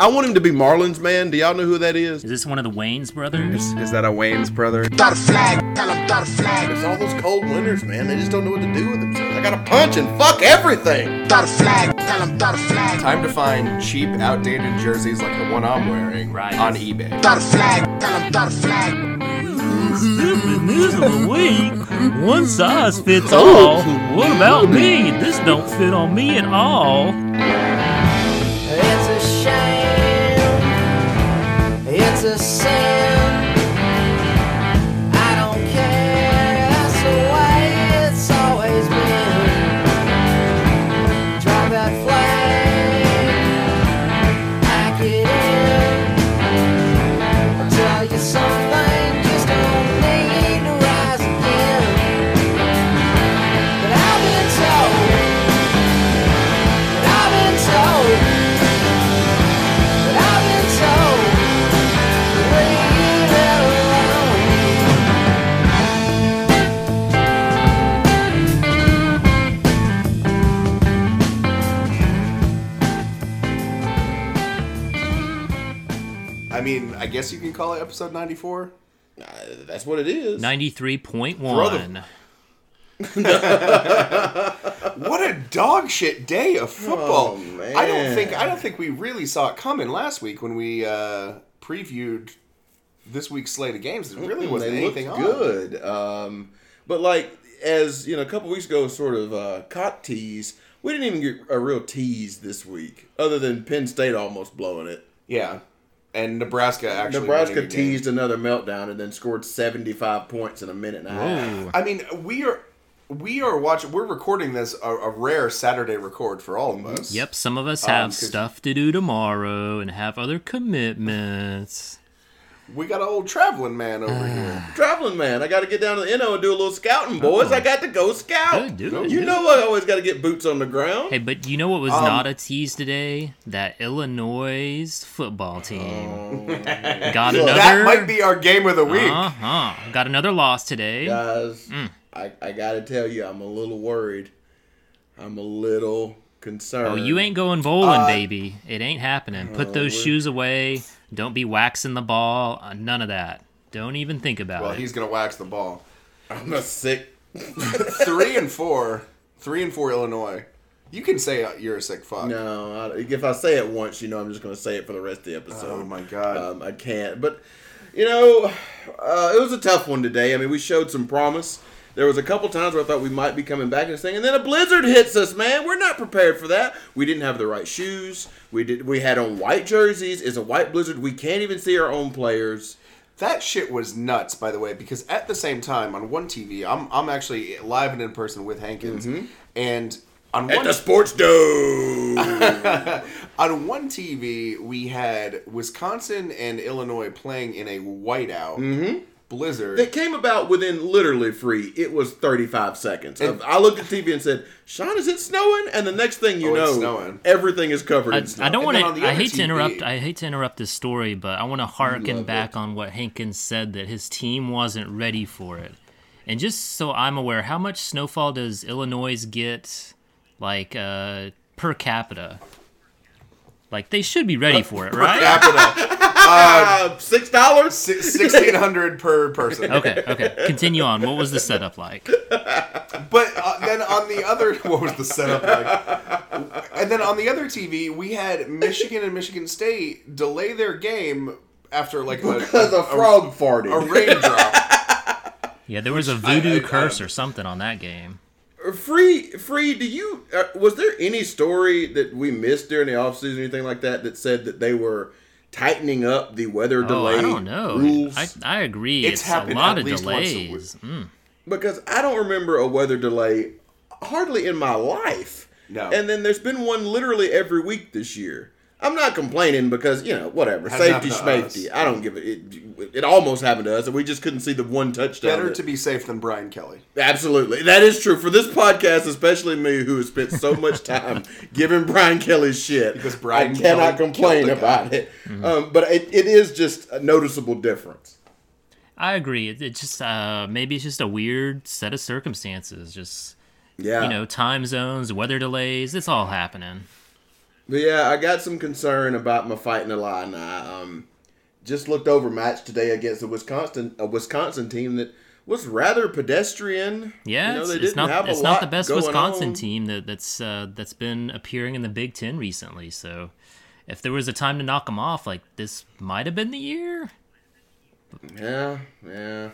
I want him to be Marlins man. Do y'all know who that is? Is this one of the Wayans brothers? Is that a Wayans brother? Throw the flag, tell him throw flag, It's all those cold winters, man. They just don't know what to do with themselves. I gotta punch and fuck everything. throw the flag, tell him throw the flag, Time to find cheap, outdated jerseys like the one I'm wearing Right. on eBay. throw the flag, tell him throw the flag. Stupid news of the week. One size fits oh. all. What about me? This don't fit on me at all. A guess you can call it episode 94. Uh, that's what it is. 93.1. What a dog shit day of football. Oh, I don't think I don't think we really saw it coming last week when we uh, previewed this week's slate of games. There really wasn't they anything looked on. good. Um, but like as you know, a couple weeks ago, sort of uh, caught tease. We didn't even get a real tease this week, other than Penn State almost blowing it. Yeah. And Nebraska actually Nebraska winning a game. teased another meltdown and then scored seventy-five points in a minute and a half. Whoa. I mean, we are we are watching. We're recording this a, a rare Saturday record for all of us. Yep, some of us Um, stuff to do tomorrow and have other commitments. We got an old traveling man over here. Traveling man, I got to get down to the NO and do a little scouting, boys. I got to go scout. Good, do it, you do know I always got to get boots on the ground. Hey, but you know what was Um, not a tease today? That Illinois football team got Look, another. That might be our game of the week. Uh huh. Got another loss today. Guys, Mm. I, I got to tell you, I'm a little worried. I'm a little concerned. Oh, you ain't going bowling, Uh, baby. It ain't happening. Put those we're- shoes away. Don't be waxing the ball. Uh, none of that. Don't even think about Well, it. Well, he's gonna wax the ball. I'm a sick. three and four, three and four Illinois. You can say uh, you're a sick fuck. No, I, if I say it once, you know I'm just going to say it for the rest of the episode. Oh my god. Um, I can't. But you know, uh, it was a tough one today. I mean, we showed some promise. There was a couple times where I thought we might be coming back in this thing, and then a blizzard hits us. Man, we're not prepared for that. We didn't have the right shoes. We did. We had on white jerseys. It's a white blizzard. We can't even see our own players. That shit was nuts, by the way, because at the same time on one TV, I'm I'm actually live and in person with Hankins, and on Mm-hmm. At one the sports dome. on one TV we had Wisconsin and Illinois playing in a whiteout blizzard. That came about within literally free. It was 35 seconds. Of- I looked at TV and said, "Sean, is it snowing?" And the next thing you Oh, know, it's snowing. everyting is covered I, in snow. I don't want then on the to. I other hate to interrupt. I hate to interrupt this story, but I want to harken back it. on what Hankins said that his team wasn't ready for it. And just so I'm aware, how much snowfall does Illinois get, like uh, per capita? Like they should be ready for it, right? Capita Uh, six dollars. sixteen hundred per person. Okay, okay. Continue on. What was the setup like? But uh, then on the other, what was the setup like? And then on the other TV, we had Michigan and Michigan State delay their game after like a, Because a frog farted. a raindrop. Yeah, there was a voodoo I- curse or something on that game. Free, free. Do you? Uh, was there any story that we missed during the offseason or anything like that that said that they were tightening up the weather Oh, delay I don't know. rules? I, I agree. It's It's, a happened lot at of least once a delays. Mm. because I don't remember a weather delay hardly in my life. No. And then there's been one literally every week this year. I'm not complaining because you know whatever Hasn't safety safety. I don't give it, it. It almost happened to us, and we just couldn't see the one touchdown. Better to be safe than Brian Kelly. Absolutely, that is true for this podcast, especially me, who has spent so much time giving Brian Kelly shit. Because Brian I cannot Kelly complain killed the guy. about it. Um, but it, it is just a noticeable difference. I agree. It, it just uh, maybe it's just a weird set of circumstances. Just Yeah, you know, time zones, weather delays. It's all happening. But yeah, I got some concern about my fighting Illini. I um, just looked over match today against a Wisconsin a Wisconsin team that was rather pedestrian. Yeah, You know, it's, it's not it's not the best Wisconsin on. team that that's uh, that's been appearing in the Big Ten recently. So, if there was a time to knock them off, like this might have been the year. Yeah, yeah.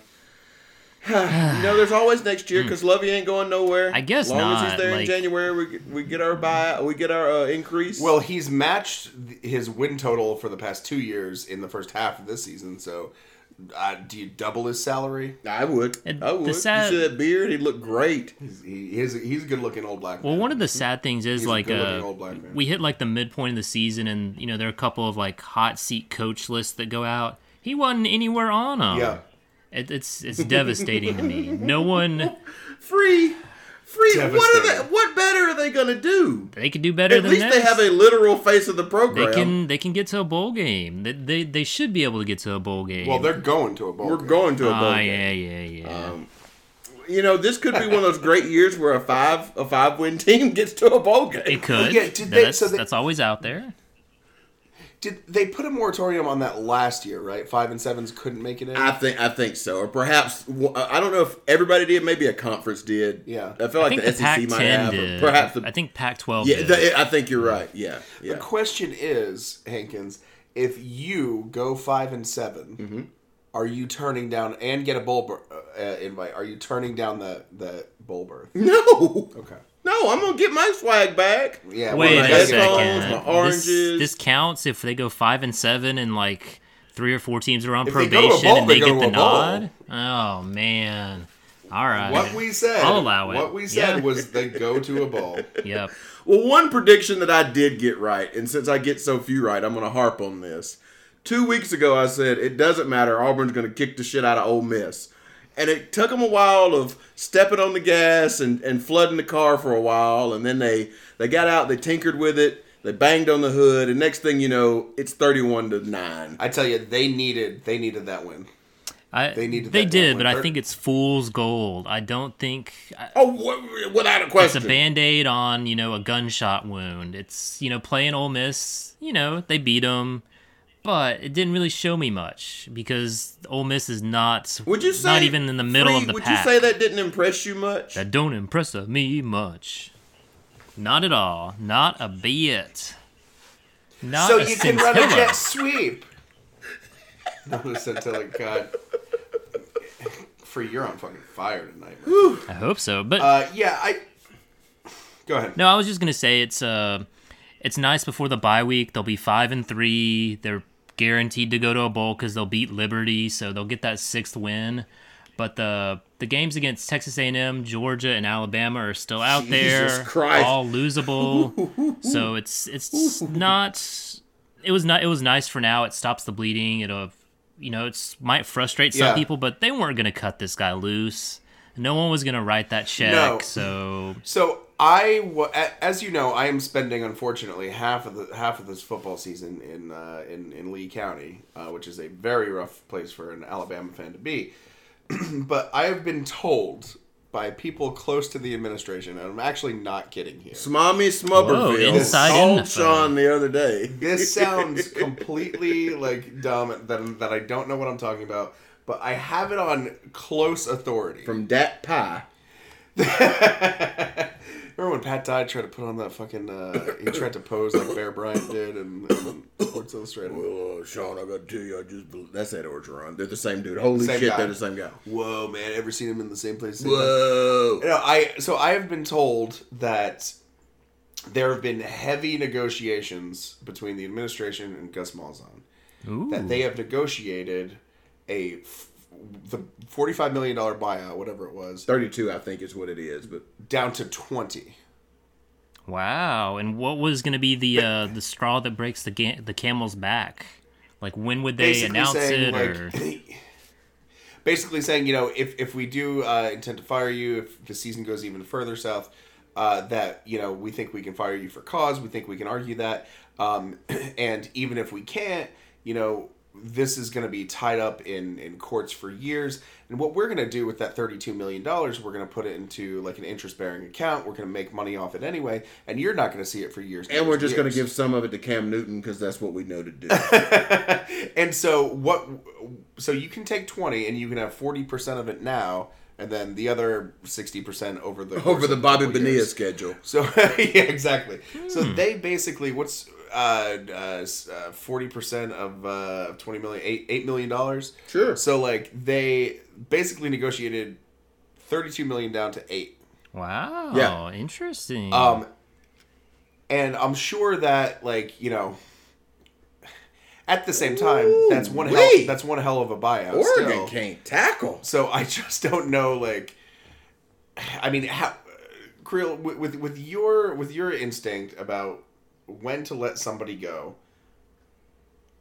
you know, there's always next year because Lovie ain't going nowhere. Hmm. I guess as long as he's there in January, we get, we get our buy, we get our uh, increase. Well, he's matched his win total for the past two years in the first half of this season. So, uh, do you double his salary? I would. And I would. sad- You see that beard? He'd look great. He's, he, he's, he's a good looking old black man. Well, one of the sad things is He's a like good-looking uh, old black man. we hit like the midpoint of the season, and you know there are a couple of like hot seat coach lists that go out. He wasn't anywhere on them. yeah. It, it's it's devastating to me. No one Free, free. What are they? What better are they gonna do? they could do better At than least this. they have a literal face of the program. They program. can they can get to a bowl game. They, they they should be able to get to a bowl game. Well, they're going to a bowl. We're game. going to a bowl. Ah, game. yeah, yeah, yeah. Um, You know, this could be one of those great years where a five a five win team gets to a bowl game. it could. yeah, did they- that's, so they- that's always out there. Did they put a moratorium on that last year? Right, five and sevens couldn't make it in. I think I think so, or perhaps I don't know if everybody did. Maybe a conference did. Yeah. I feel I like think the, the, SEC might Pac-10 have, did. perhaps the I think Pac-12 yeah. did. The, I think you're right. Yeah, yeah. The question is, Hankins, if you go five and 7 Mm-hmm. are you turning down and get a bowl ber- uh, uh, invite? Are you turning down the the bowl berth? No, Okay. No, I'm gonna get my swag back. Yeah. Wait well, a headphones, second. my This, oranges. this counts if they go five and seven and like three or four teams are on If they go probation bowl, and they they get the nod. Oh man. All right. What we said. I'll allow it. What we said Yeah. was they go to a bowl. Yep. Well, one prediction that I did get right, and since I get so few right, I'm going to harp on this. Two weeks ago, I said it doesn't matter. Auburn's going to kick the shit out of Ole Miss, and it took them a while of stepping on the gas and, and flooding the car for a while, and then they they got out, they tinkered with it, they banged on the hood, and next thing you know, it's 31 to nine. I tell you, they needed they needed that win. I, They needed They that did, one. but I think it's fool's gold. I don't think Oh, without a question it's a band-aid on you know a gunshot wound. It's you know playing Ole Miss. You know they beat them, but it didn't really show me much because Ole Miss is not. would you say not even in the middle Free, of the Would pack? you say that didn't impress you much? That don't impress me much. Not at all. Not a bit. Not so a you can run a jet sweep. Not a scintilla. God. Free, you're on fucking fire tonight. Man. I hope so. But Uh, yeah, I. Go ahead. no, I was just gonna say it's uh, it's nice before the bye week. They'll be five and three. They're guaranteed to go to a bowl because they'll beat Liberty, so they'll get that sixth win. But the the games against Texas A&M, Georgia, and Alabama are still out Jesus there, Christ. all losable. so it's it's not. It was not. It was nice for now. It stops the bleeding. It'll, you know, it's might frustrate some Yeah. people, but they weren't gonna cut this guy loose. No one was gonna write that check. No. So So I, as you know, I am spending unfortunately half of the half of this football season in uh, in in Lee County, uh, which is a very rough place for an Alabama fan to be. but I have been told by people close to the administration, and I'm actually not kidding here. Smommy Smubberville Whoa, inside called info. Sean the other day. This sounds completely like dumb that that I don't know what I'm talking about, but I have it on close authority. from Dat Pie. Remember when Pat Dye tried to put on that fucking? Uh, he tried to pose like Bear Bryant did in, in Sports Illustrated. Well, uh, Sean, I got to tell you, I just bel- that's Ed Orgeron. They're the same dude. Holy Same shit, guy. they're the same guy. Whoa, man! Ever seen him in the same place? same time? Whoa. No, I so I have been told that there have been heavy negotiations between the administration and Gus Malzahn. Ooh. That they have negotiated a f- the forty five million dollar buyout, whatever it was, Thirty-two, I think, is what it is. But down to twenty. Wow. And what was going to be the uh, the straw that breaks the ga- the camel's back? Like when would they Basically announce saying, it? Or basically saying, you know, if if we do uh, intend to fire you, if the season goes even further south, uh, that you know we think we can fire you for cause. We think we can argue that, um, and even if we can't, you know, this is going to be tied up in in courts for years. And what we're going to do with that thirty two million dollars, we're going to put it into like an interest bearing account. We're going to make money off it anyway, and you're not going to see it for years. And we're just going to give some of it to Cam Newton because that's what we know to do. and so what? So you can take twenty, and you can have forty percent of it now, and then the other sixty percent over the Over the Bobby couple Bonilla years. schedule. So yeah, exactly. So Hmm. they basically what's uh forty percent of uh twenty million eight eight million dollars. Sure. So like they basically negotiated thirty two million down to eight. Wow. Yeah. Interesting. Um, and I'm sure that like you know. At the same time, that's one hell. That's one hell of a buyout. Oregon still. can't tackle. So I just don't know, like, I mean, how, Creel, with, with with your with your instinct about when to let somebody go,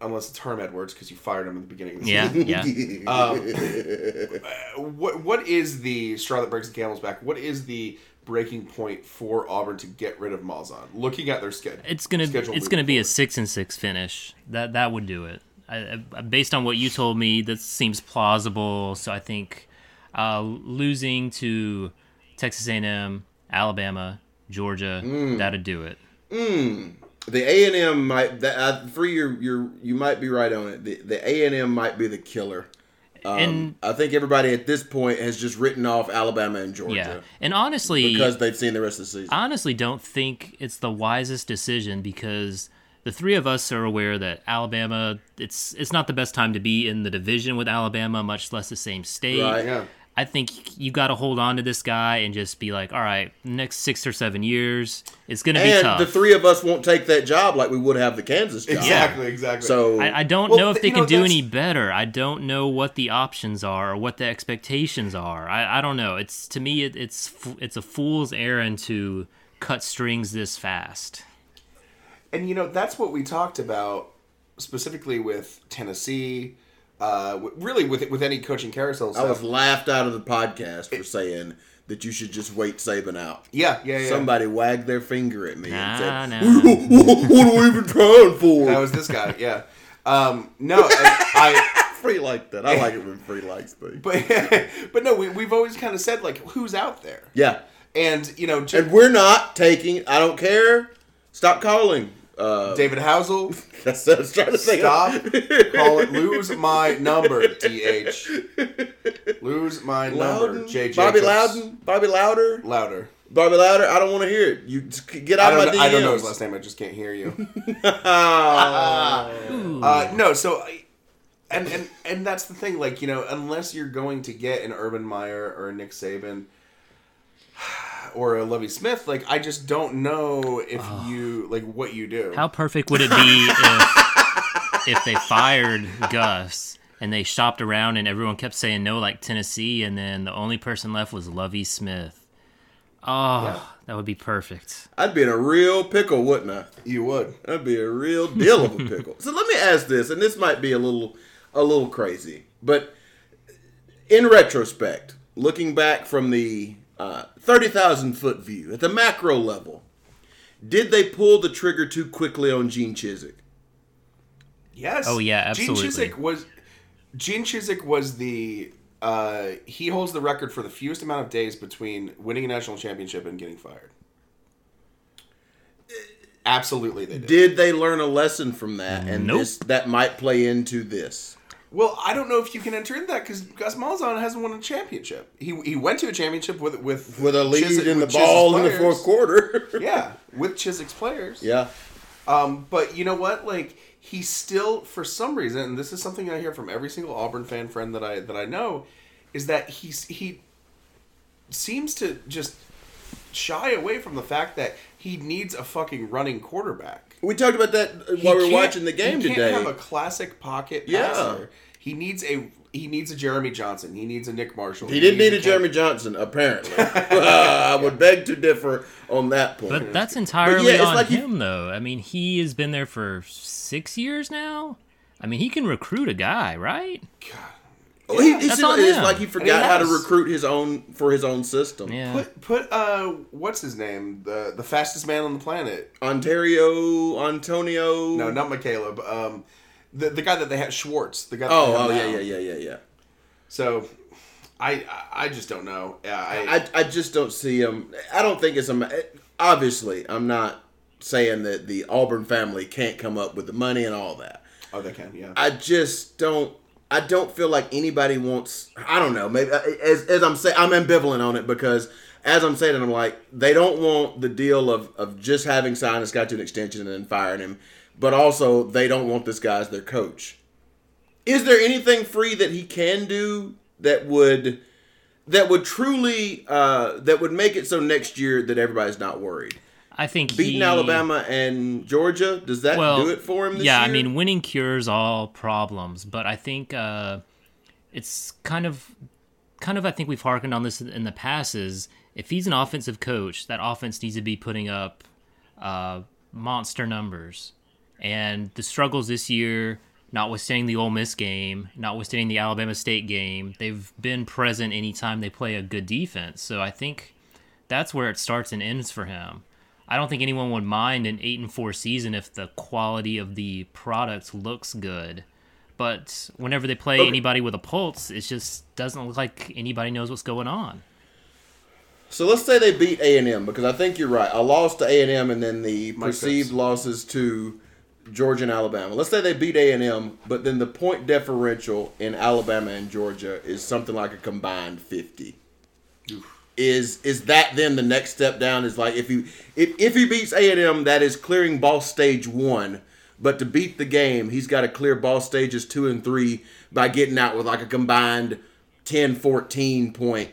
unless it's Herm Edwards because you fired him at the beginning. Of the yeah, season. yeah. Um, what what is the straw that breaks the camel's back? What is the breaking point for Auburn to get rid of Malzahn? Looking at their schedule, It's gonna schedule it's gonna be a six and six finish. That that would do it. I, I, based on what you told me, that seems plausible. So I think uh, losing to Texas A&M, Alabama, Georgia, Mm. that'd do it. The A and M might that uh, for your your you might be right on it. The the A and M might be the killer. Um, And- I think everybody at this point has just written off Alabama and Georgia Yeah, and honestly, because they've seen the rest of the season. I honestly don't think it's the wisest decision because the three of us are aware that Alabama it's it's not the best time to be in the division with Alabama, much less the same state. Right. Yeah. I think you got to hold on to this guy and just be like, all right, next six or seven years, it's going to be and tough. the three of us won't take that job like we would have the Kansas job. Exactly, exactly. So I, I don't Well, know if they can know, do that's- any better. I don't know what the options are or what the expectations are. I, I don't know. It's to me, it, it's it's a fool's errand to cut strings this fast. And you know that's what we talked about specifically with Tennessee. Uh, w- really, with with any coaching carousel I was laughed out of the podcast for saying that you should just wait Saban out. yeah, yeah, yeah. Somebody wagged their finger at me Nah, and said, nah. "What, what are we even trying for?" that was this guy. Yeah. Um, no, I, free like that. I like it when free likes things. but but no, we we've always kind of said like who's out there, Yeah, and you know, J- and we're not taking. I don't care. Stop calling. Uh, David Housel, that's what I was trying to say. stop, call it, lose my number, DH. lose my number, Loudon, J. Bobby Jacobs. Loudon, Bobby Lowder, louder. Bobby Lowder. I don't want to hear it. You just get out of my know, DMs. I don't know his last name. I just can't hear you. Uh, no, so I, and and and that's the thing. Like you know, unless you're going to get an Urban Meyer or a Nick Saban or a Lovie Smith, like I just don't know if you like what you do. How perfect would it be if if they fired Gus and they shopped around and everyone kept saying no, like Tennessee, and then the only person left was Lovie Smith? Oh, that would be perfect. I'd be in a real pickle, wouldn't I? you would. That'd be a real deal of a pickle. so let me ask this, and this might be a little, a little crazy, but in retrospect, looking back from the uh, thirty thousand foot view at the macro level, did they pull the trigger too quickly on Gene Chizik? Yes. Oh, yeah, absolutely. Gene absolutely. Chizik was Gene Chizik was the uh, he holds the record for the fewest amount of days between winning a national championship and getting fired. Absolutely, they did. Did they learn a lesson from that, and Nope. this that might play into this? Well, I don't know if you can enter into that because Gus Malzahn hasn't won a championship. He he went to a championship with with With a lead in the ball in the fourth quarter. yeah, with Chizik's players. yeah. Um, but you know what? Like he still, for some reason, and this is something I hear from every single Auburn fan friend that I that I know, is that he's he seems to just shy away from the fact that he needs a fucking running quarterback. We talked about that while we were watching the game he can't today. have a classic pocket Yeah. Passer. He needs a he needs a Jeremy Johnson. He needs a Nick Marshall. He didn't need a Ken- Jeremy Johnson, apparently. I would beg to differ on that point. But that's entirely it's on like you- him, though. I mean, he has been there for six years now. I mean, he can recruit a guy, right? Well, he, he That's still- on it's like he forgot he how to recruit his own for his own system. Yeah. Put put uh what's his name the the fastest man on the planet Ontario, Antonio. No, not McCaleb. Um, the the guy that they had Schwartz. The guy. Oh, oh now. yeah, yeah, yeah, yeah, yeah. So, I I just don't know. Yeah, I, I, I just don't see him. I don't think it's a. Obviously, I'm not saying that the Auburn family can't come up with the money and all that. oh they can yeah. I just don't. I don't feel like anybody wants. I don't know. Maybe uh, as, as I'm saying, I'm ambivalent on it because as I'm saying it, I'm like they don't want the deal of of just having signed this guy to an extension and then firing him, but also they don't want this guy as their coach. Is there anything free that he can do that would that would truly uh, that would make it so next year that everybody's not worried? I think Beating he, Alabama and Georgia, does that well, do it for him? This yeah, year? I mean, winning cures all problems, but I think uh, it's kind of, kind of. I think we've harkened on this in the past. Is if he's an offensive coach, that offense needs to be putting up uh, monster numbers, and the struggles this year, notwithstanding the Ole Miss game, notwithstanding the Alabama State game, they've been present anytime they play a good defense. So I think that's where it starts and ends for him. I don't think anyone would mind an eight and four season if the quality of the product looks good. But whenever they play Okay. anybody with a pulse, it just doesn't look like anybody knows what's going on. So let's say they beat A and M because I think you're right. A loss to A and M and then the Mike perceived Phipps. losses to Georgia and Alabama. Let's say they beat A and M, but then the point differential in Alabama and Georgia is something like a combined fifty. Is is that then the next step down? Is like if he if, if he beats A and M, that is clearing ball stage one. But to beat the game, he's got to clear ball stages two and three by getting out with like a combined 10, 14 point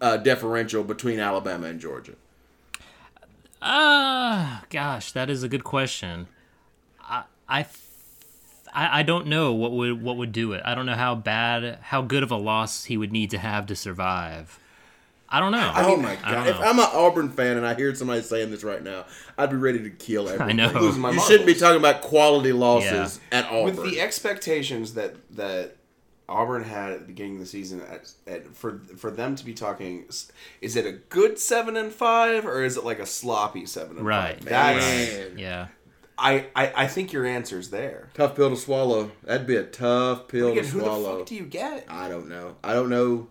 uh, differential between Alabama and Georgia. Ah, gosh, that is a good question. I, I, f- I, I don't know what would what would do it. I don't know how bad, how good of a loss he would need to have to survive. I don't know. Oh my god! If. I'm an Auburn fan and I hear somebody saying this right now, I'd be ready to kill everything. know. Losing my You shouldn't be talking about quality losses at Auburn. with the expectations that that Auburn had at the beginning of the season, at, at, for for them to be talking, is it a good seven and five or is it like a sloppy seven and Right. five? That's Man. yeah. I, I I think your answer's there. tough pill to swallow. That'd be a tough pill Again, to who the swallow. fuck do you get? I don't know. I don't know.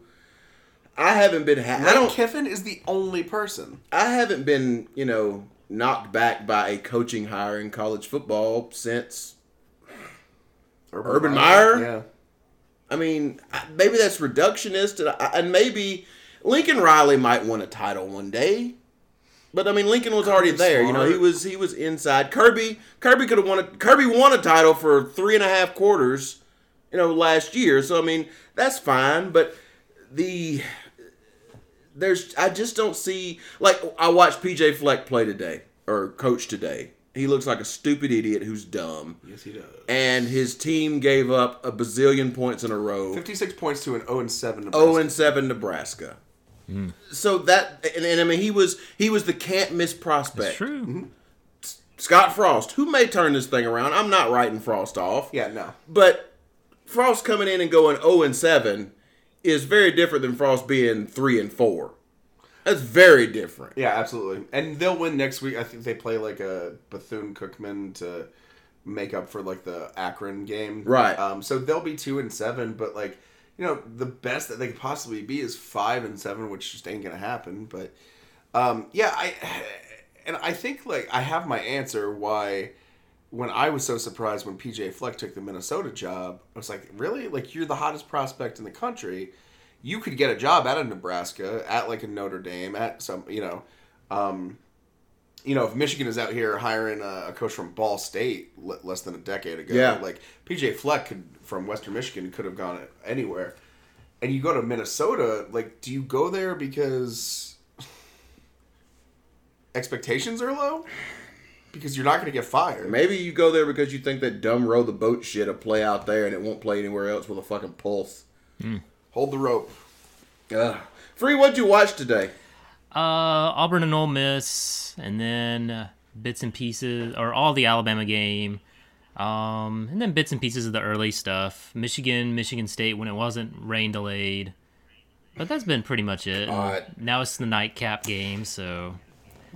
I haven't been. Ha- I Lane don't. Kiffin is the only person. I haven't been. You know, knocked back by a coaching hire in college football since. Urban Meyer? Yeah. I mean, maybe that's reductionist, and, I, and maybe Lincoln Riley might win a title one day. But I mean, Lincoln was already there. You know, he was he was inside. Kirby Kirby could have won a Kirby won a title for three and a half quarters, you know, last year. So I mean, that's fine. But the there's I just don't see like I watched PJ Fleck play today or coach today. He looks like a stupid idiot who's dumb. Yes, he does. And his team gave up a bazillion points in a row. Fifty-six points to an zero and seven. zero Nebraska. Oh, and seven oh Nebraska. So that and, and I mean he was he was the can't miss prospect. It's true. Mm-hmm. Scott Frost, who may turn this thing around. I'm not writing Frost off. Yeah, no. But Frost coming in and going 0 and 7 is very different than Frost being 3 and 4. That's very different. Yeah, absolutely. And they'll win next week. I think they play like a Bethune Cookman to make up for like the Akron game. Right. Um, so they'll be two and seven, but like, you know, the best that they could possibly be is five and seven, which just ain't gonna happen. But um, yeah, I and I think like I have my answer why when I was so surprised when PJ Fleck took the Minnesota job, I was like, really? Like you're the hottest prospect in the country. You could get a job out of Nebraska, at like a Notre Dame, at some, you know, um, you know, if Michigan is out here hiring a, a coach from Ball State l- less than a decade ago, Yeah. like PJ Fleck could from Western Michigan could have gone anywhere, and you go to Minnesota, like, do you go there because expectations are low? Because you're not going to get fired. Maybe you go there because you think that dumb row the boat shit will play out there and it won't play anywhere else with a fucking pulse. Hold the rope. Ugh. Free, what'd you watch today? Uh, Auburn and Ole Miss, and then uh, bits and pieces, or all the Alabama game, um, and then bits and pieces of the early stuff. Michigan, Michigan State when it wasn't rain delayed, but that's been pretty much it. All right. Now it's the nightcap game, so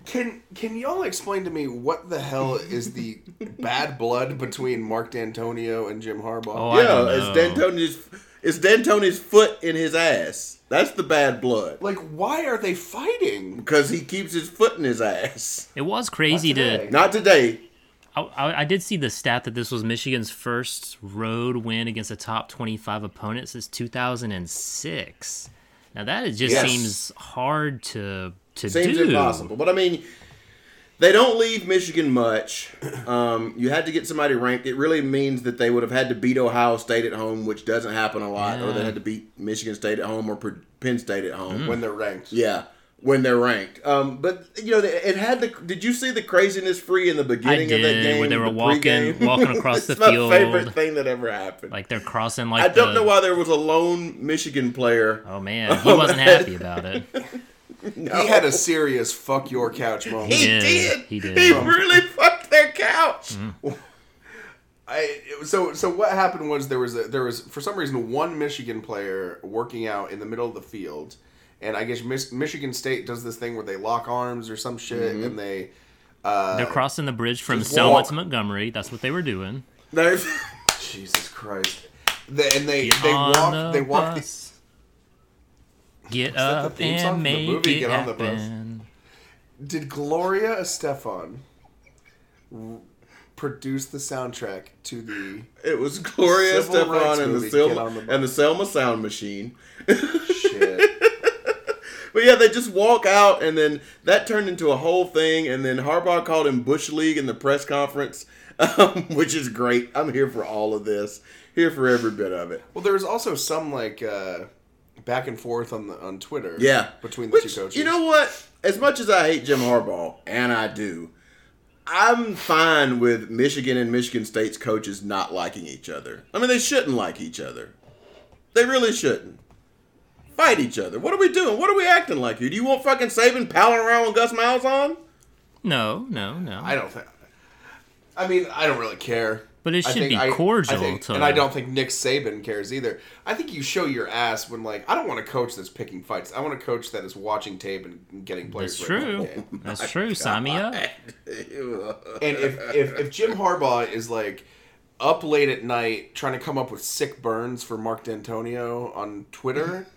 Can can y'all explain to me what the hell is the bad blood between Mark Dantonio and Jim Harbaugh? Oh, I yeah, don't it's know. D'Antoni's. It's D'Antoni's foot in his ass. That's the bad blood. like, why are they fighting? Because he keeps his foot in his ass. It was crazy Not to. today. Not today. I, I, I did see the stat that this was Michigan's first road win against a top 25 opponent since 2006. Now that it just Yes. seems hard to to do. Seems do. impossible. But I mean, they don't leave Michigan much. Um, you had to get somebody ranked. It really means that they would have had to beat Ohio State at home, which doesn't happen a lot, or they had to beat Michigan State at home or Penn State at home. When they're ranked. Yeah, when they're ranked. Um, but you know, it had the. Did you see the craziness free in the I beginning did, of that game? where they were the walking pregame? walking across the it's my field, favorite thing that ever happened. like they're crossing like I don't the- know why there was a lone Michigan player. Oh man, he wasn't happy about it. He had a serious fuck your couch moment. He did. did. He did. He really fucked their couch. I so so what happened was there was a, there was for some reason one Michigan player working out in the middle of the field, and I guess Mis- Michigan State does this thing where they lock arms or some shit, Mm-hmm. and they uh, They're crossing the bridge from just Selma to Montgomery. That's what they were doing. Jesus Christ, they, and they Get they on walk the they walk the, bus. Get that the up theme song and from the make movie, it Get on the Bus? Did Gloria Estefan r- produce the soundtrack to the it was Gloria Civil rights Stefan and the, movie, Get on Selma, the and the Selma Sound Machine. shit? But yeah, they just walk out, and then that turned into a whole thing. And then Harbaugh called him Bush League in the press conference, um, which is great. I'm here for all of this. Here for every bit of it. well, there was also some like uh, back and forth on the on Twitter. Yeah, between the Which, two coaches. You know what? As much as I hate Jim Harbaugh, and I do, I'm fine with Michigan and Michigan State's coaches not liking each other. I mean, they shouldn't like each other. They really shouldn't. Fight each other. What are we doing? What are we acting like here? Do you want fucking Saban palling around with Gus Malzahn? No, no, no. I don't think. I mean, I don't really care. But it I should think be I- I cordial think- to- and I don't think Nick Saban cares either. I think you show your ass when, like, I don't want a coach that's picking fights. I want a coach that is watching tape and getting players. That's true. That's true. Sign me up. And if, if if Jim Harbaugh is like up late at night trying to come up with sick burns for Mark Dantonio on Twitter,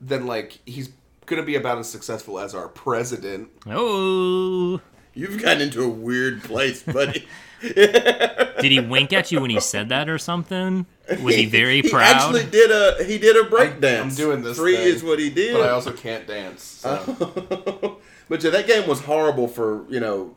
then like he's gonna be about as successful as our president. Oh, You've gotten into a weird place, buddy. did he wink at you when he said that or something? Was he very He proud? actually did a he did a break dance. I'm doing this Three thing, is what he did. But I also can't dance. So. but yeah, that game was horrible for you know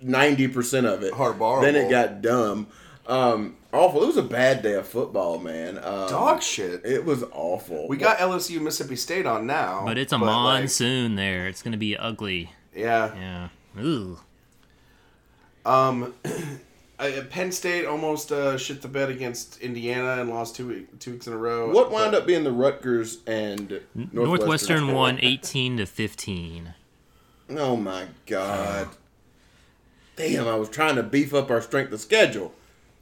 ninety percent of it. Horrible. Then it got dumb, um, awful. It was a bad day of football, man. Um, Dog shit. It was awful. We got LSU Mississippi State on now. but it's a like, monsoon there. It's gonna be ugly. yeah. Yeah. Ooh. Um, Penn State almost uh, shit the bed against Indiana and lost two two weeks in a row. What wound up being the Rutgers and Northwestern, Northwestern won 18 to 15. Oh my god! Damn, I was trying to beef up our strength of schedule.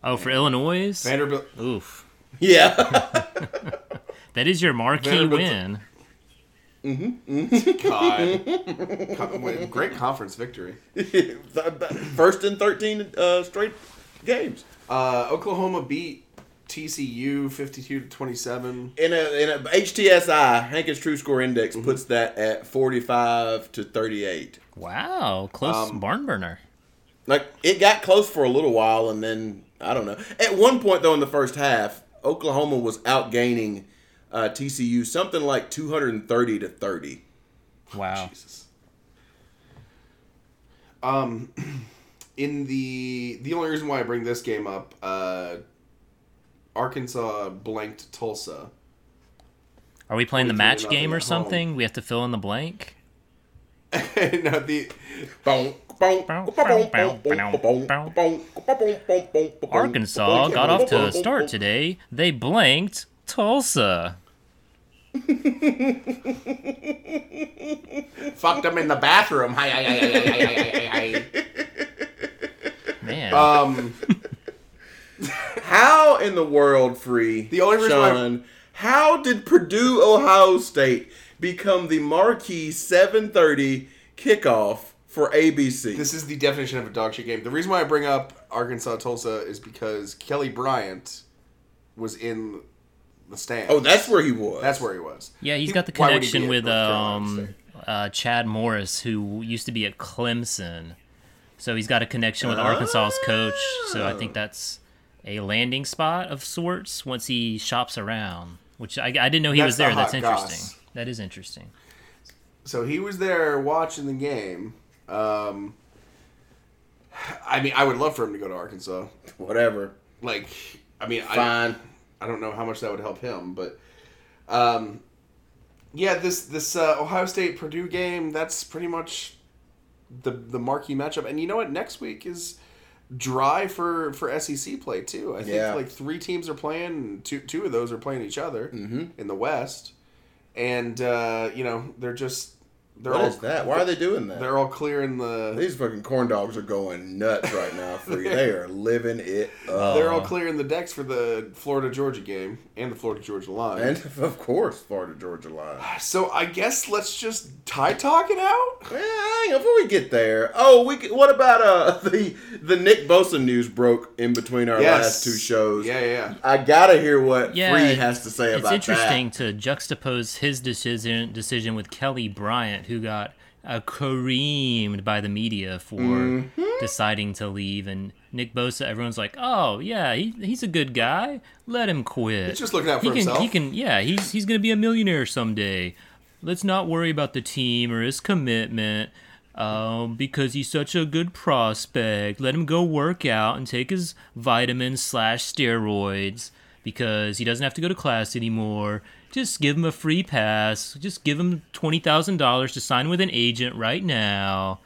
Oh, for Illinois? Vanderbilt? Oof. Yeah, That is your marquee Vanderbilt- win. God, Co- wait, great conference victory. first in thirteen uh, straight games. Uh, Oklahoma beat TCU fifty-two to twenty-seven. In a in a HTSI, Hankins True Score Index Mm-hmm. puts that at forty five to thirty eight. Wow. Close Um, barn burner. Like it got close for a little while, and then I don't know. At one point though, in the first half, Oklahoma was outgaining uh, TCU something like two hundred and thirty to thirty. Wow. Jesus. Um, in the the only reason why I bring this game up, uh, Arkansas blanked Tulsa. Are we playing the match game or at home. something? We have to fill in the blank? no, the Arkansas got off to a start today. They blanked Tulsa. fucked them in the bathroom. Hi, hi, hi, hi, hi, hi, hi, Man. Um, How in the world, free? The only reason why- Sean, how did Purdue Ohio State become the marquee seven thirty kickoff for ABC. This is the definition of a dog shit game. The reason why I bring up Arkansas Tulsa is because Kelly Bryant was in the stand. oh, that's where he was. that's where he was. Yeah, he's He- got the why would he be connection with um, uh, Chad Morris, who used to be at Clemson. So he's got a connection with Arkansas's coach. So I think that's a landing spot of sorts once he shops around. Which I, I didn't know he That's was there. hot That's interesting. goss. That is interesting. So he was there watching the game. Um, I mean, I would love for him to go to Arkansas. whatever. Like, I mean, Fine. I don't know how much that would help him, but um, yeah, this this uh, Ohio State Purdue game that's pretty much the the marquee matchup. And you know what? Next week is dry for for SEC play too. I think Yeah. like three teams are playing. Two two of those are playing each other in the West, and uh, you know they're just they're What all is that? Why are they doing that? they're all clearing the These fucking corn dogs are going nuts right now. Free. they are living it up. they're all clearing the decks for the Florida Georgia game and the Florida Georgia line. and of course, Florida Georgia line. So I guess let's just tie talk it out. Well, hang on, before we get there, oh, we what about uh the the Nick Bosa news broke in between our Yes. last two shows? Yeah, yeah, yeah. I gotta hear what Yeah, Free has to say It's interesting to juxtapose his decision decision with Kelly Bryant, who got uh, creamed by the media for Mm-hmm. deciding to leave, and Nick Bosa. Everyone's like, "Oh yeah, he, he's a good guy. Let him quit. He's just looking out he for can, himself." He can, yeah. He's he's gonna be a millionaire someday. Let's not worry about the team or his commitment." Um, because he's such a good prospect. Let him go work out and take his vitamins slash steroids because he doesn't have to go to class anymore. Just give him a free pass. Just give him twenty thousand dollars to sign with an agent right now.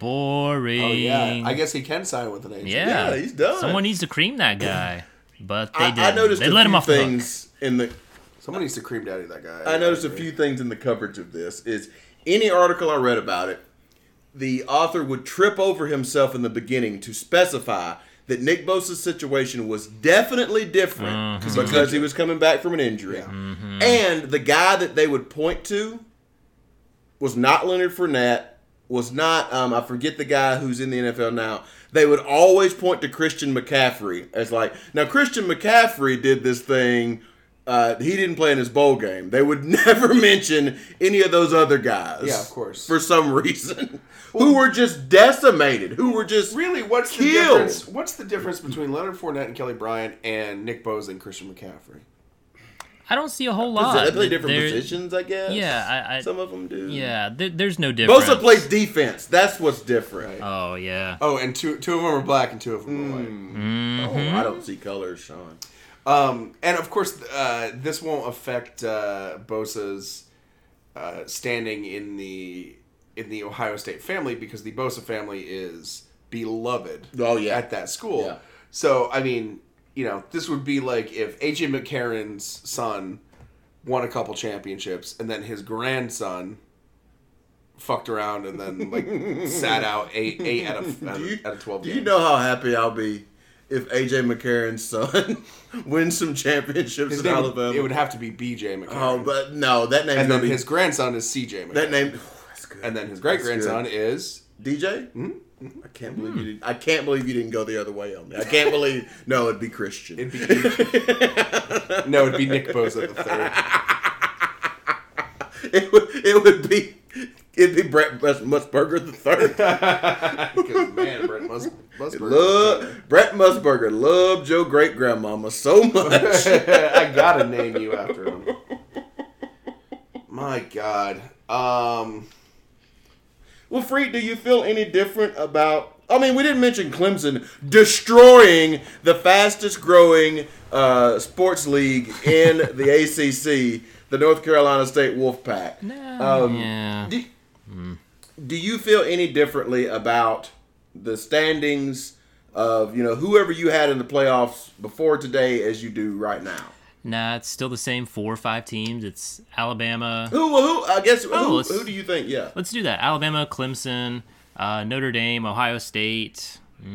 Boring. Oh yeah, I guess he can sign with an agent. Yeah, Yeah, he's done. Someone needs to cream that guy, but they I, did. I noticed they a let few him off the hook. things in the. someone needs to cream daddy that guy. I noticed a few things in the coverage of this. Is any article I read about it, the author would trip over himself in the beginning to specify that Nick Bosa's situation was definitely different because he was coming back from an injury, and the guy that they would point to was not Leonard Fournette. Was not um, I forget the guy who's in the NFL now. They would always point to Christian McCaffrey as like now Christian McCaffrey did this thing. Uh, he didn't play in his bowl game. They would never mention any of those other guys. Yeah, of course. For some reason, who were just decimated. Who were just Really, what's the difference? What's the difference between Leonard Fournette and Kelly Bryant and Nick Bosa and Christian McCaffrey? I don't see a whole lot. They play different There- positions, I guess. Yeah, I- I- some of them do. Yeah, there, there's no difference. Bosa plays defense. That's what's different. Oh yeah. Oh, and two two of them are black and two of them are white. Mm-hmm. Oh, I don't see colors, Sean. Um, and of course, uh, this won't affect uh, Bosa's uh, standing in the in the Ohio State family because the Bosa family is beloved. Oh, yeah. at that school. Yeah. So I mean, you know, this would be like if AJ McCarron's son won a couple championships and then his grandson fucked around and then like sat out eight eight out of out of, you, out of twelve. do you know how happy I'll be if AJ McCarron's son wins some championships His in name, Alabama? It would have to be BJ McCarron. oh, but no, that name. and gonna then be his grandson is CJ McCarron. that name. that's good. and then his great grandson is DJ. Hmm? I can't believe you didn't. I can't believe you didn't go the other way on me. I can't believe. No, it'd be Christian. it'd be no, it'd be Nick Bosa the third. It would. It would be. It'd be Brett Mus- Musburger the third. Because man, Brett Mus- Musburger. Love Brett Musburger. Love Joe great grandmama so much. I gotta name you after him. My God. Um. Well, Free, do you feel any different about? I mean, we didn't mention Clemson destroying the fastest growing uh, sports league in the ACC, the North Carolina State Wolfpack. Um, yeah. Do, do you feel any differently about the standings of you know whoever you had in the playoffs before today as you do right now? Nah, it's still the same four or five teams. It's Alabama. Who? Who? I guess. Oh, who, who do you think? Yeah. Let's do that. Alabama, Clemson, uh, Notre Dame, Ohio State, mm,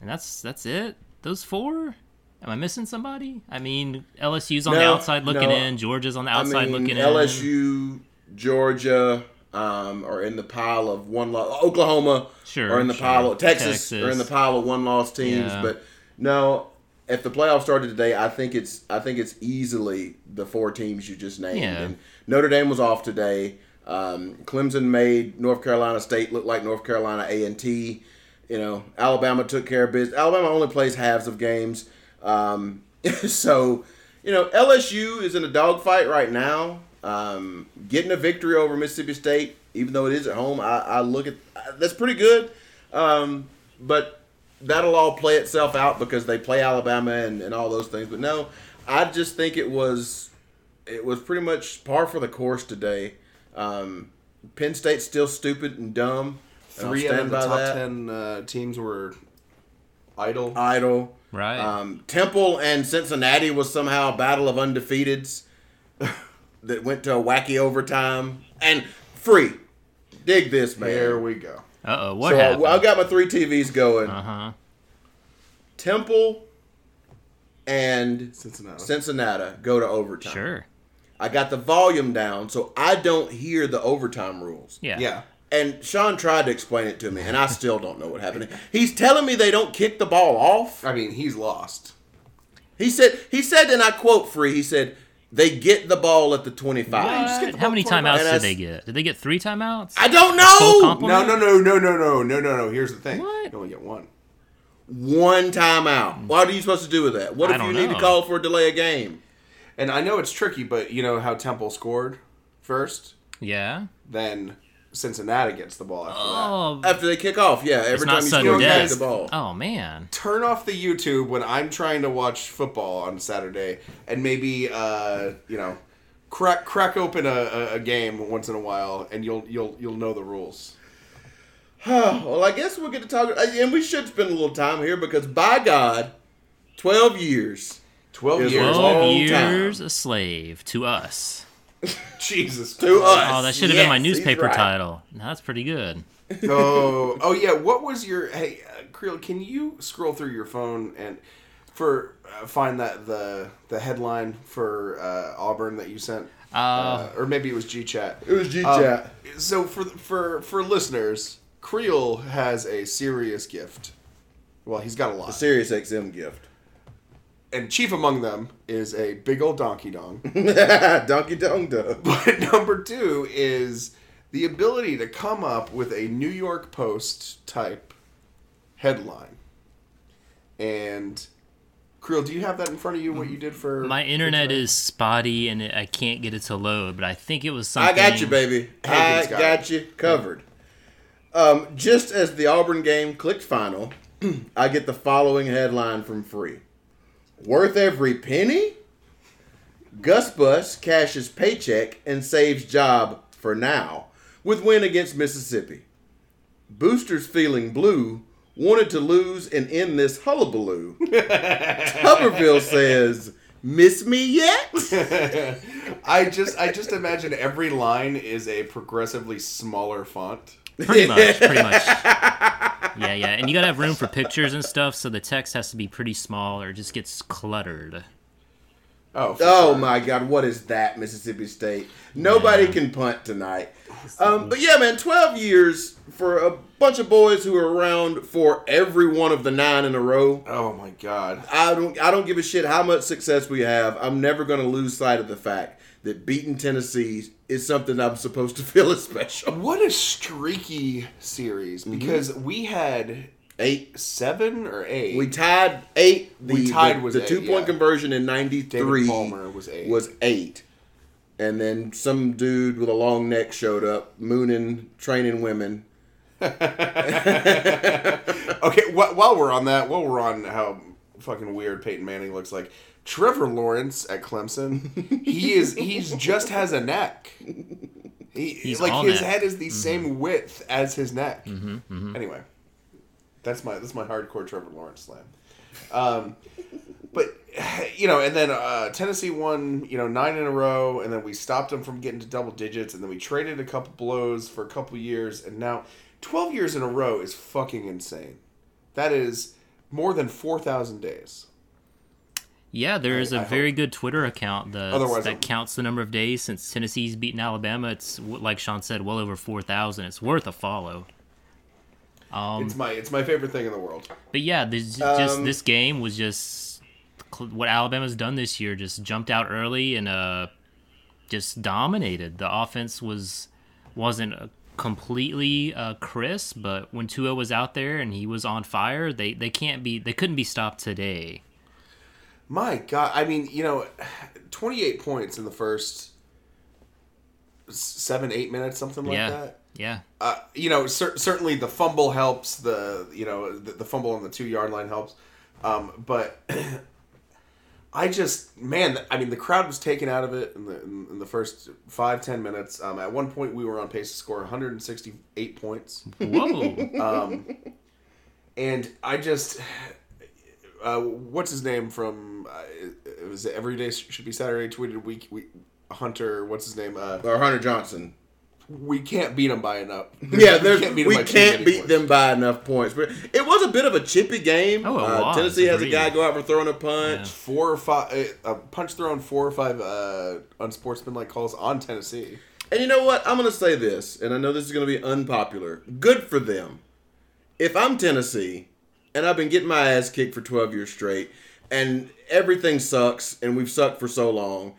and that's that's it. Those four. Am I missing somebody? I mean, LSU's on the outside looking no. in. Georgia's on the I outside mean, looking in. LSU, Georgia, um, are in the pile of one loss. Oklahoma Sure, are in the sure. pile of Texas, Texas. are in the pile of one loss teams. Yeah. But no, if the playoffs started today, I think it's I think it's easily the four teams you just named. Yeah. And Notre Dame was off today. Um, Clemson made North Carolina State look like North Carolina A and T. You know, Alabama took care of business. Alabama only plays halves of games, um, so you know LSU is in a dogfight right now. Um, getting a victory over Mississippi State, even though it is at home, I, I look at that's pretty good. Um, but that'll all play itself out because they play Alabama and, and all those things. But no, I just think it was it was pretty much par for the course today. Um, Penn State's still stupid and dumb. and I'll Three out of the top that. ten uh, teams were idle. Idle. Right. Um, Temple and Cincinnati was somehow a battle of undefeateds that went to a wacky overtime and free. Dig this, man. there we go. uh oh, what so happened? I, I got my three TVs going. uh huh. Temple and Cincinnati. Cincinnati go to overtime. Sure. I got the volume down so I don't hear the overtime rules. Yeah. yeah. And Sean tried to explain it to me, and I still don't know what happened. He's telling me they don't kick the ball off. I mean, he's lost. He said, he said, and I quote free. He said, "They get the ball at the 25." just get the How many timeouts And did that's- they get? Did they get three timeouts? I don't know. No, no, no, no, no, no, no, no, no. Here's the thing. What? You only get one. One timeout. Hmm. What are you supposed to do with that? What if you don't need to call for a delay of game? And I know it's tricky, but you know how Temple scored first, Yeah. then Cincinnati gets the ball after that. Oh, After they kick off, yeah. Every time you sudden score, you death. the ball. Oh man. Turn off the YouTube when I'm trying to watch football on Saturday, and maybe uh, you know, crack crack open a, a, a game once in a while, and you'll you'll you'll know the rules. well, I guess we'll get to talk, and we should spend a little time here because, by God, twelve years. Twelve years. Twelve time. years a slave to us. Jesus. To us. Oh, that should have been my newspaper right. title. No, that's pretty good. oh, oh yeah. What was your hey, uh, Creel? Can you scroll through your phone and for uh, find that the the headline for uh, Auburn that you sent, Uh, uh, or maybe it was G Chat. It was G Um, chat. so for for for listeners, Creel has a serious gift. Well, he's got a lot, A Sirius XM gift. And chief among them is a big old donkey dong. Donkey Dong Dog. But number two is the ability to come up with a New York Post type headline. And Creel, do you have that in front of you? What you did for my internet is spotty and it, I can't get it to load, but I think it was something. I got you, baby. I got got you covered. Um, just as the Auburn game clicked final, I get the following headline from Free. Worth every penny? Gus Bus cashes paycheck and saves job for now with win against Mississippi. Boosters feeling blue wanted to lose and end this hullabaloo. Tuberville says, "Miss me yet?" I just I just imagine every line is a progressively smaller font. Pretty much, pretty much. Yeah, yeah, and you gotta have room for pictures and stuff, so the text has to be pretty small, or it just gets cluttered. Oh, Oh sure. my God, what is that, Mississippi State? Nobody can punt tonight. Um, but yeah, man, 12 years for a bunch of boys who are around for every one of the nine in a row. Oh my god. I don't, I don't give a shit how much success we have. I'm never going to lose sight of the fact that beating Tennessee is something I'm supposed to feel is special. What a streaky series because we had Eight. seven or eight. We tied eight. The, We tied the, was the eight, two point yeah. conversion in '93. Palmer was eight. Was eight, and then some dude with a long neck showed up, mooning, training women. Okay, wh- while we're on that, while we're on how fucking weird Peyton Manning looks like, Trevor Lawrence at Clemson, he is he's just has a neck. He, He's like his neck. head is the mm-hmm. same width as his neck. Mm-hmm, mm-hmm. Anyway, that's my that's my hardcore Trevor Lawrence slam. Um, but you know, and then uh, Tennessee won, you know, nine in a row, and then we stopped them from getting to double digits, and then we traded a couple blows for a couple years, and now twelve years in a row is fucking insane. That is more than four thousand days. Yeah, there is a I very good Twitter account that I'm- counts the number of days since Tennessee's beaten Alabama. It's like Sean said, well over four thousand. It's worth a follow. Um, it's my it's my favorite thing in the world. But yeah, this just Um, this game was just what Alabama's done this year. Just jumped out early and uh, just dominated. The offense was wasn't uh, completely uh, crisp, but when Tua was out there and he was on fire, they they can't be they couldn't be stopped today. My God, I mean, you know, 28 points in the first seven, eight minutes, something like yeah, that. yeah. Uh, you know, cer- certainly the fumble helps. The you know the, the fumble on the two yard line helps. Um, but I just man, I mean, the crowd was taken out of it in the in, in the first five ten minutes. Um, at one point, we were on pace to score 168 points. Whoa. and I just, uh, what's his name from? Uh, it was every day should be Saturday. Tweeted week we Hunter. What's his name? Uh, Or Hunter Johnson. We can't beat them by enough. Yeah, there's, we by can't, beat them by enough points. But it was a bit of a chippy game. Oh, it uh, was. Tennessee has a guy go out for throwing a punch. Four or five, uh, a punch thrown, four or five uh, unsportsmanlike calls on Tennessee. And you know what? I'm going to say this, and I know this is going to be unpopular. Good for them. If I'm Tennessee, and I've been getting my ass kicked for 12 years straight, and everything sucks, and we've sucked for so long,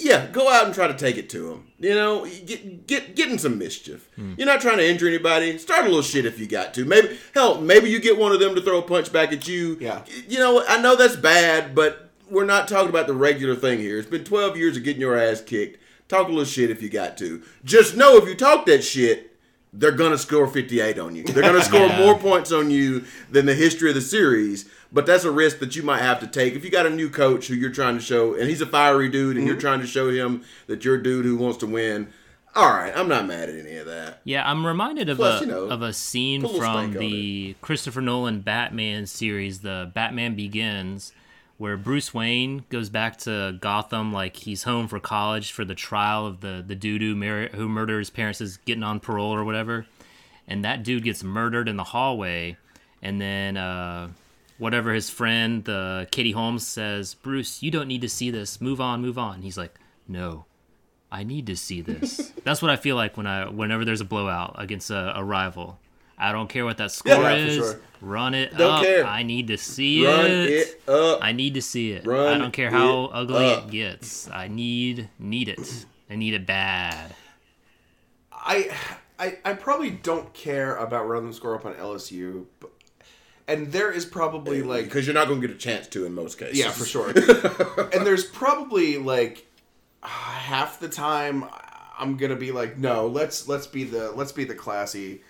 yeah, go out and try to take it to them. You know, get get get in some mischief. Hmm. You're not trying to injure anybody. Start a little shit if you got to. Maybe hell, maybe you get one of them to throw a punch back at you. Yeah. You know, I know that's bad, but we're not talking about the regular thing here. It's been 12 years of getting your ass kicked. Talk a little shit if you got to. Just know if you talk that shit, they're gonna score 58 on you. They're gonna score Yeah. more points on you than the history of the series. But that's a risk that you might have to take if you got a new coach who you're trying to show, and he's a fiery dude, and you're mm-hmm. trying to show him that you're a dude who wants to win. All right, I'm not mad at any of that. Yeah, I'm reminded of Plus, a you know, of a scene from the Christopher Nolan Batman series, the Batman Begins, where Bruce Wayne goes back to Gotham like he's home for college for the trial of the the dude who, mar- who murdered his parents is getting on parole or whatever, and that dude gets murdered in the hallway, and then uh, whatever his friend the Katie Holmes says, Bruce, you don't need to see this. Move on, move on. He's like, no. I need to see this. That's what I feel like when I whenever there's a blowout against a, a rival. I don't care what that score Yeah, is. sure. Run it Don't up. care. I need to see it. Run it. it up. I need to see it. Run I don't care how it ugly up. it gets. I need need it. I need it bad. I, I, I probably don't care about running the score up on LSU, but, and there is probably eh, like because you're not going to get a chance to in most cases. Yeah, for sure. and there's probably like half the time I'm gonna be like, no, let's let's be the let's be the classy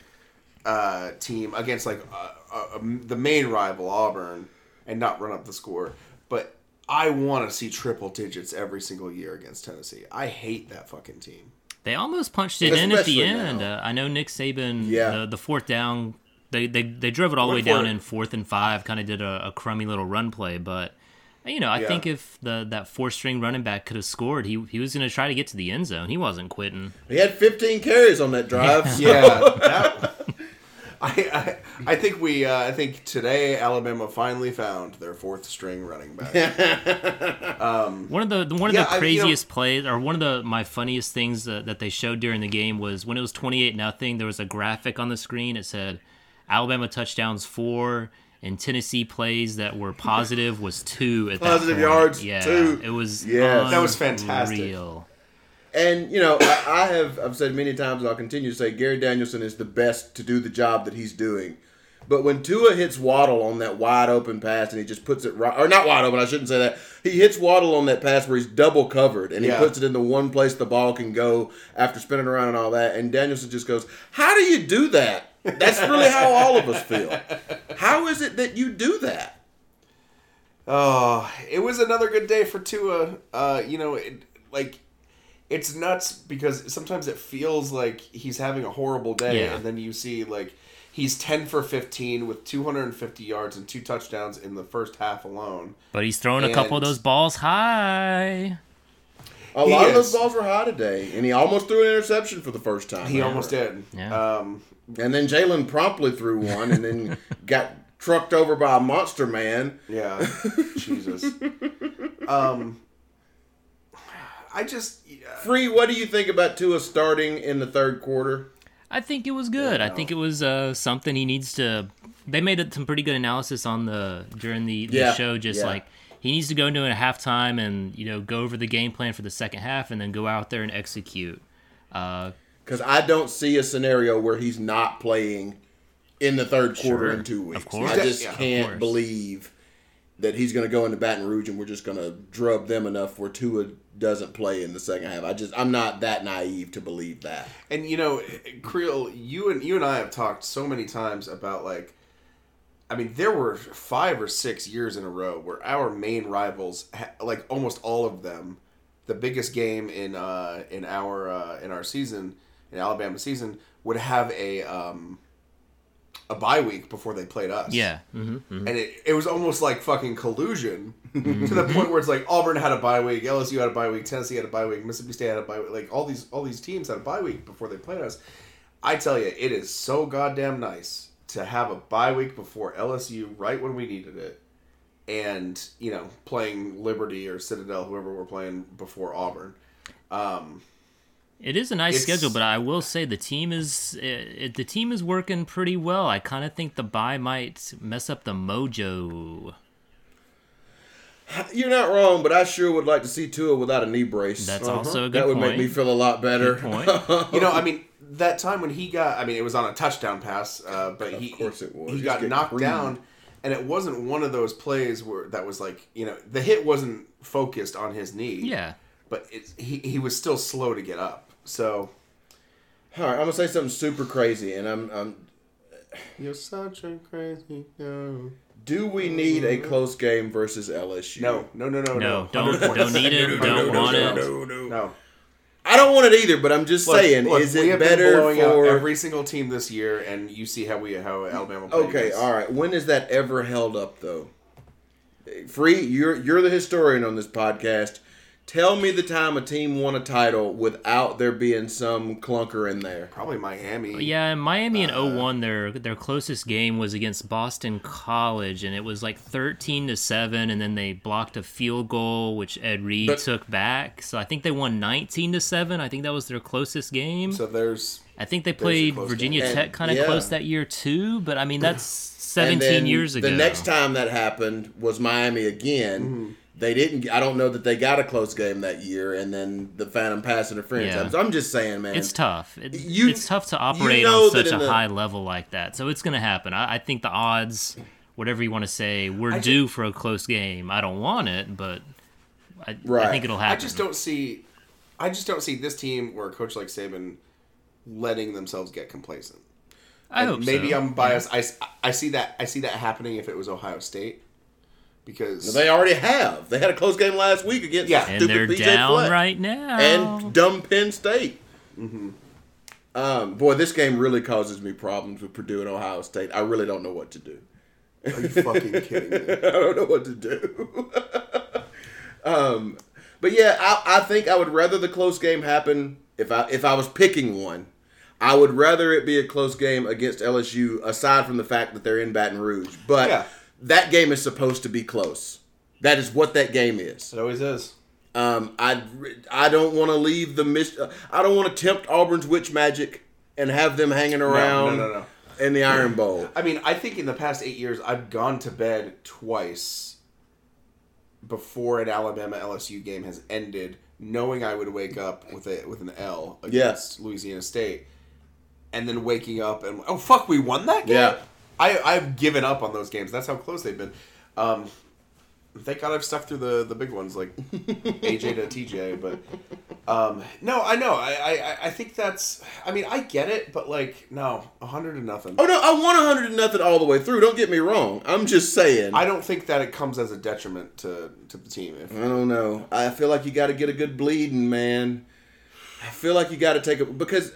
uh, team against like uh, uh, the main rival Auburn and not run up the score. But I want to see triple digits every single year against Tennessee. I hate that fucking team. They almost punched it in at the end. Uh, I know Nick Saban. Yeah. The, the fourth down. They, they they drove it all the way down it. in fourth and five. Kind of did a, a crummy little run play, but you know I Yeah. think if the that four string running back could have scored, he he was going to try to get to the end zone. He wasn't quitting. He had 15 carries on that drive. so- Yeah, that, I, I I think we uh, I think today Alabama finally found their fourth string running back. One of the the- one of Yeah, the I- you know- craziest plays, or one of the my funniest things that, that they showed during the game was when it was twenty eight nothing. There was a graphic on the screen. It said Alabama touchdowns four, and Tennessee plays that were positive was two at that Positive point. yards, Yeah, two. it was Yes. That was fantastic. unreal. And you know, I, I have I've said many times, and I'll continue to say, Gary Danielson is the best to do the job that he's doing. But when Tua hits Waddle on that wide open pass, and he just puts it right, or not wide open, I shouldn't say that. He hits Waddle on that pass where he's double covered, and he Yeah. puts it in the one place the ball can go after spinning around and all that. And Danielson just goes, "How do you do that? That's really how all of us feel. How is it that you do that?" Oh, it was another good day for Tua. Uh, you know, it, like it's nuts because sometimes it feels like he's having a horrible day, Yeah. and then you see like he's ten for fifteen with two hundred and fifty yards and two touchdowns in the first half alone. But he's throwing a couple of those balls high. A He lot of those balls were high today, and he almost threw an interception for the first time. He ever. almost did. Yeah. Um, And then Jalen promptly threw one, and then got trucked over by a monster man. yeah. Jesus. Um, I just uh, Free, what do you think about Tua starting in the third quarter? I think it was good. I think it was uh, something he needs to. They made some pretty good analysis on the during the, the Yeah, show. Just yeah. like he needs to go into it at halftime and you know go over the game plan for the second half and then go out there and execute. Uh, Because I don't see a scenario where he's not playing in the third quarter Sure. in two weeks. Of course. I just Yeah, can't believe that he's going to go into Baton Rouge and we're just going to drub them enough where Tua doesn't play in the second half. I just I'm not that naive to believe that. And you know, Creel, you and you and I have talked so many times about like, I mean, there were five or six years in a row where our main rivals, like almost all of them, the biggest game in uh, in our uh, in our season, in Alabama season, would have a um, a bye week before they played us. yeah, hmm and it, it was almost like fucking collusion to the point where it's like Auburn had a bye week, LSU had a bye week, Tennessee had a bye week, Mississippi State had a bye week. Like all these all these teams had a bye week before they played us. I tell you, it is so goddamn nice to have a bye week before LSU, right when we needed it, and you know playing Liberty or Citadel, whoever we're playing before Auburn. Um, It is a nice It's- schedule, but I will say the team is it, the team is working pretty well. I kind of think the bye might mess up the mojo. You're not wrong, but I sure would like to see Tua without a knee brace. That's also a good point. that would point. make me feel a lot better. Good point. you know, I mean, that time when he got, I mean, it was on a touchdown pass, uh, but he, course it was. He He's got knocked creamed. down, and it wasn't one of those plays where that was like, you know, the hit wasn't focused on his knee. Yeah, but it's, he he was still slow to get up. So All right, I'm gonna say something super crazy, and I'm, I'm. you're such a crazy girl. Do we need a close game versus LSU? No, no, no, no, no. no, don't don't need it, don't want it. No, no, No. I don't want it either, but I'm just Look, saying, look, is we it have been better blowing out for every single team this year, and you see how we how Alabama. played Okay, all right. When is that ever held up though? Free, you're you're the historian on this podcast. Tell me the time a team won a title without there being some clunker in there. Probably Miami. Yeah, Miami Uh, in 01, their their closest game was against Boston College, and it was like 13 to seven, and then they blocked a field goal, which Ed Reed But- took back. So I think they won 19 to seven. I think that was their closest game. So there's I think they played Virginia game. Tech kind of yeah. close that year too. But I mean, that's And 17 then years ago. The next time that happened was Miami again. Mm-hmm. They didn't. I don't know that they got a close game that year, and then the Phantom pass interference. Yeah. happens. I'm just saying, man. It's tough. It, You- it's tough to operate know on such a the- high level like that. So it's going to happen. I, I think the odds, whatever you want to say, we're I due for a close game. I don't want it, but I, I think it'll happen. I happen. just don't see, I just don't see this team or a coach like Saban letting themselves get complacent. I And hope maybe so. I'm biased. I, s- I see that I see that happening if it was Ohio State, because they already have. They had a close game last week against Yeah. and stupid they're PJ down Fleck. right now. and dumb Penn State. Mm-hmm. Um, boy, this game really causes me problems with Purdue and Ohio State. I really don't know what to do. are you fucking kidding me? I don't know what to do. um, but yeah, I, I think I would rather the close game happen if I if I was picking one. I would rather it be a close game against LSU, aside from the fact that they're in Baton Rouge. But Yeah. That game is supposed to be close. That is what that game is. It always is. Um, I I don't want to leave the mis- I don't want to tempt Auburn's witch magic and have them hanging around no, no. in the Iron Bowl. I mean, I think in the past eight years, I've gone to bed twice before an Alabama LSU game has ended, knowing I would wake up with a with an L against Louisiana State, and then waking up and oh fuck, we won that game. Yeah. I I've given up on those games. That's how close they've been. Um, thank God I've stuck through the the big ones like AJ to TJ, but um, no, I know. I, I I think that's. I mean, I get it, but like, no, a hundred to nothing. Oh no, I won hundred to nothing all the way through. Don't get me wrong. I'm just saying. I don't think that it comes as a detriment to, to the team. If I don't know. I feel like you got to get a good bleeding, man. I feel like you got to take it because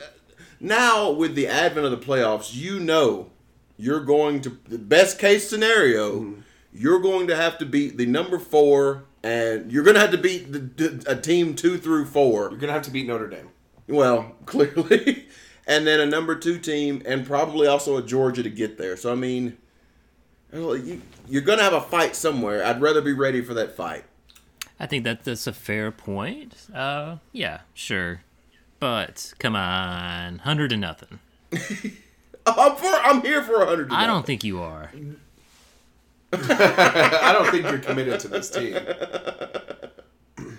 now with the advent of the playoffs, you know you're going to the best case scenario. You're going to have to beat the number four, and you're going to have to beat the, the, a team two through four. you're gonna have to beat Notre Dame, Well, clearly, and then a number two team, and probably also a Georgia to get there. So I mean, you, you're going to have a fight somewhere. I'd rather be ready for that fight. I think that that's a fair point. Uh, yeah, sure, but come on, hundred to nothing. I'm for. I'm here for a hundred. I don't think you are. I don't think you're committed to this team.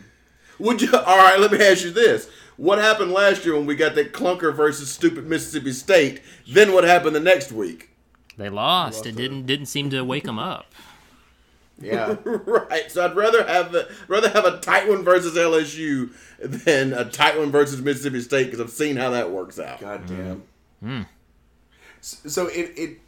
Would you? All right. Let me ask you this: What happened last year when we got that clunker versus stupid Mississippi State? Then what happened the next week? They lost. It didn't didn't seem to wake them up. Yeah. Right. So I'd rather have a, rather have a tight one versus LSU than a tight one versus Mississippi State because I've seen how that works out. God damn. S- So it it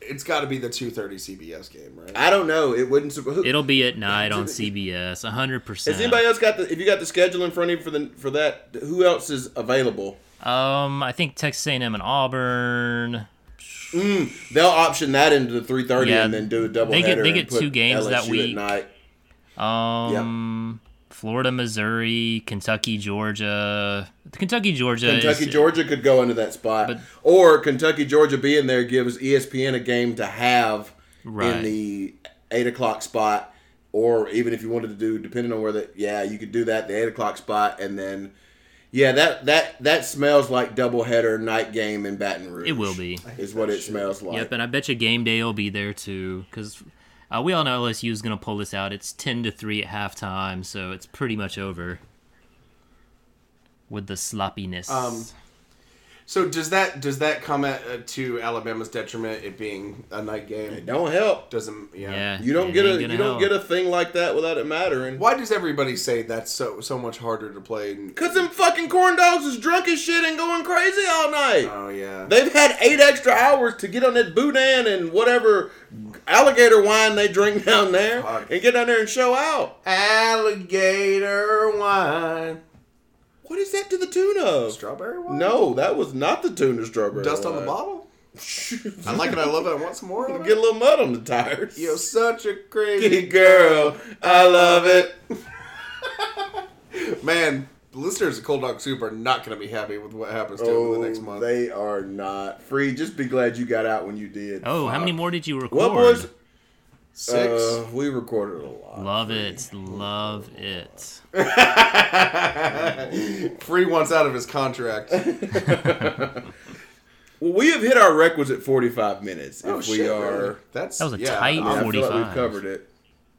it's got to be the 2:30 CBS game, right? I don't know. It wouldn't. Who, It'll be at night on CBS. hundred percent. has anybody else got the? If you got the schedule in front of you for the for that, who else is available? Um, I think Texas A&M and Auburn. They'll option that into the three thirty Yeah, and then do a double they get- header they and get put two games that LSU week. At night. Um, Florida, Missouri, Kentucky, Georgia. Kentucky, Georgia. Kentucky, is, Georgia could go into that spot, But- or Kentucky, Georgia being there gives ESPN a game to have Right. in the eight o'clock spot, or even if you wanted to do, depending on where the yeah, you could do that the eight o'clock spot, and then yeah, that that that smells like doubleheader night game in Baton Rouge. It will be. is what it smells like. Yep, and I bet you game day will be there too, because uh, we all know LSU is going to pull this out. It's ten to three at halftime, so it's pretty much over. With the sloppiness. Um, So does that does that come at, uh, to Alabama's detriment? It being a night game It don't help. doesn't. Yeah. yeah, You don't get a gonna you don't get a thing like that without it mattering. Why does everybody say that's so so much harder to play? Cause them fucking corn dogs is drunk as shit and going crazy all night. Oh yeah. They've had eight extra hours to get on that boudin and whatever alligator wine they drink down there Fuck. and get down there and show out. Alligator wine. What is that to the tune of? Strawberry wine. No, that was not the tune of strawberry. Dust on the bottle. I like it. I love it. I want some more. Of Get a little mud on the tires. You're such a crazy Hey, girl, I love it. Man, the listeners of Cold Dog Soup are not going to be happy with what happens to them Oh, in the next oh, month. they are not free. Just be glad you got out when you did. Oh, how many more did you record? Well, boys, Six. uh, we recorded a lot. Love it, love it. Free once out of his contract. Well, we have hit our requisite 45 minutes. If Oh, we shit, are. really? That's That was a yeah, tight Yeah, I feel like 45. we've covered it.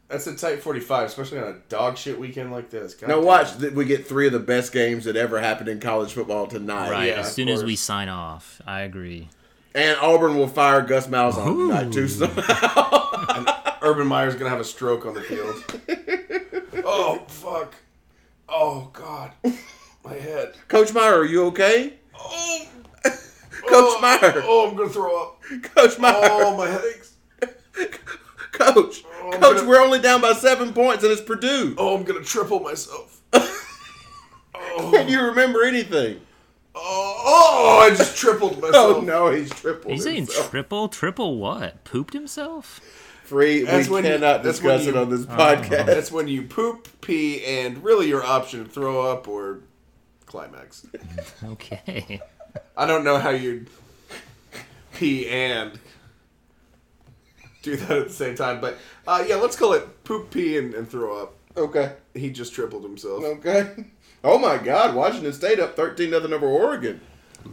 That's a tight forty-five, especially on a dog shit weekend like this. God Now damn. watch that we get three of the best games that ever happened in college football tonight. Right, yeah, as of soon as we sign off, I agree. And Auburn will fire Gus Malzahn tonight too. Somehow. Urban Meyer's gonna have a stroke on the field. oh fuck! Oh god, my head. Coach Meyer, are you okay? Oh, Coach oh, Meyer. Oh, I'm gonna throw up. Coach Meyer. Oh, my headaches. Coach. Oh, Coach, gonna- we're only down by seven points and it's Purdue. Oh, I'm gonna triple myself. Oh. Can you remember anything? Oh, oh, I just tripled oh, myself. Oh no, he's tripled. He's saying triple, triple what? Pooped himself? Free. That's we when you- cannot that's when discuss it on this podcast. That's when you poop, pee, and really your option throw up or climax. Okay. I don't know how you'd pee and do that at the same time, but uh, yeah, let's call it poop, pee, and, and throw up. okay. He just tripled himself. Okay. Oh my God! Washington State up thirteen nothing over Oregon.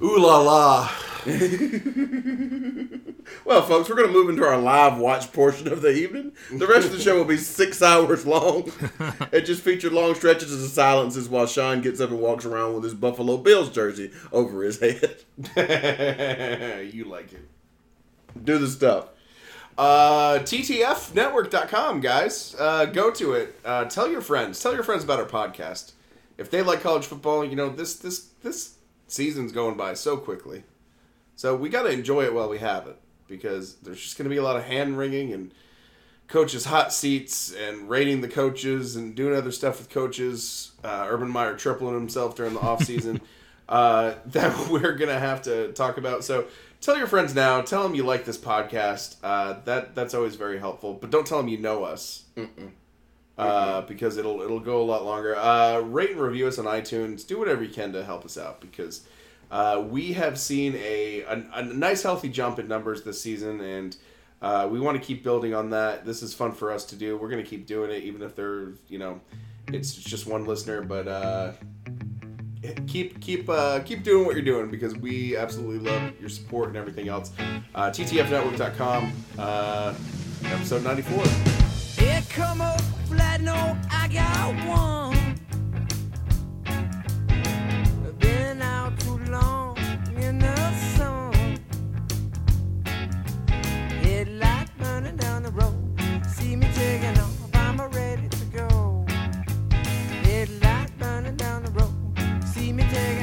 Ooh la la. Well, folks, we're going to move into our live watch portion of the evening. The rest of the show will be six hours long. it just featured long stretches of silences while Sean gets up and walks around with his Buffalo Bills jersey over his head. you like it. Do the stuff. Uh, TTFnetwork.com, guys. Uh, go to it. Uh, tell your friends. Tell your friends about our podcast. If they like college football, you know this this this season's going by so quickly. So we got to enjoy it while we have it because there's just going to be a lot of hand wringing and coaches' hot seats and rating the coaches and doing other stuff with coaches. Uh, Urban Meyer tripling himself during the offseason uh, that we're going to have to talk about. So tell your friends now. Tell them you like this podcast. Uh, that That's always very helpful. But don't tell them you know us. Uh, because it'll it'll go a lot longer. Uh, rate and review us on iTunes. Do whatever you can to help us out because uh, we have seen a, a a nice healthy jump in numbers this season, and uh, we want to keep building on that. This is fun for us to do. We're gonna keep doing it, even if there's you know, it's just one listener, but. Uh, keep keep uh, keep doing what you're doing because we absolutely love your support and everything else. Uh, TTFnetwork.com, uh, episode 94. Flat note, I got one. Been out too long in the sun. Headlight burning down the road. See me taking off, I'm ready to go. Headlight burning down the road. See me taking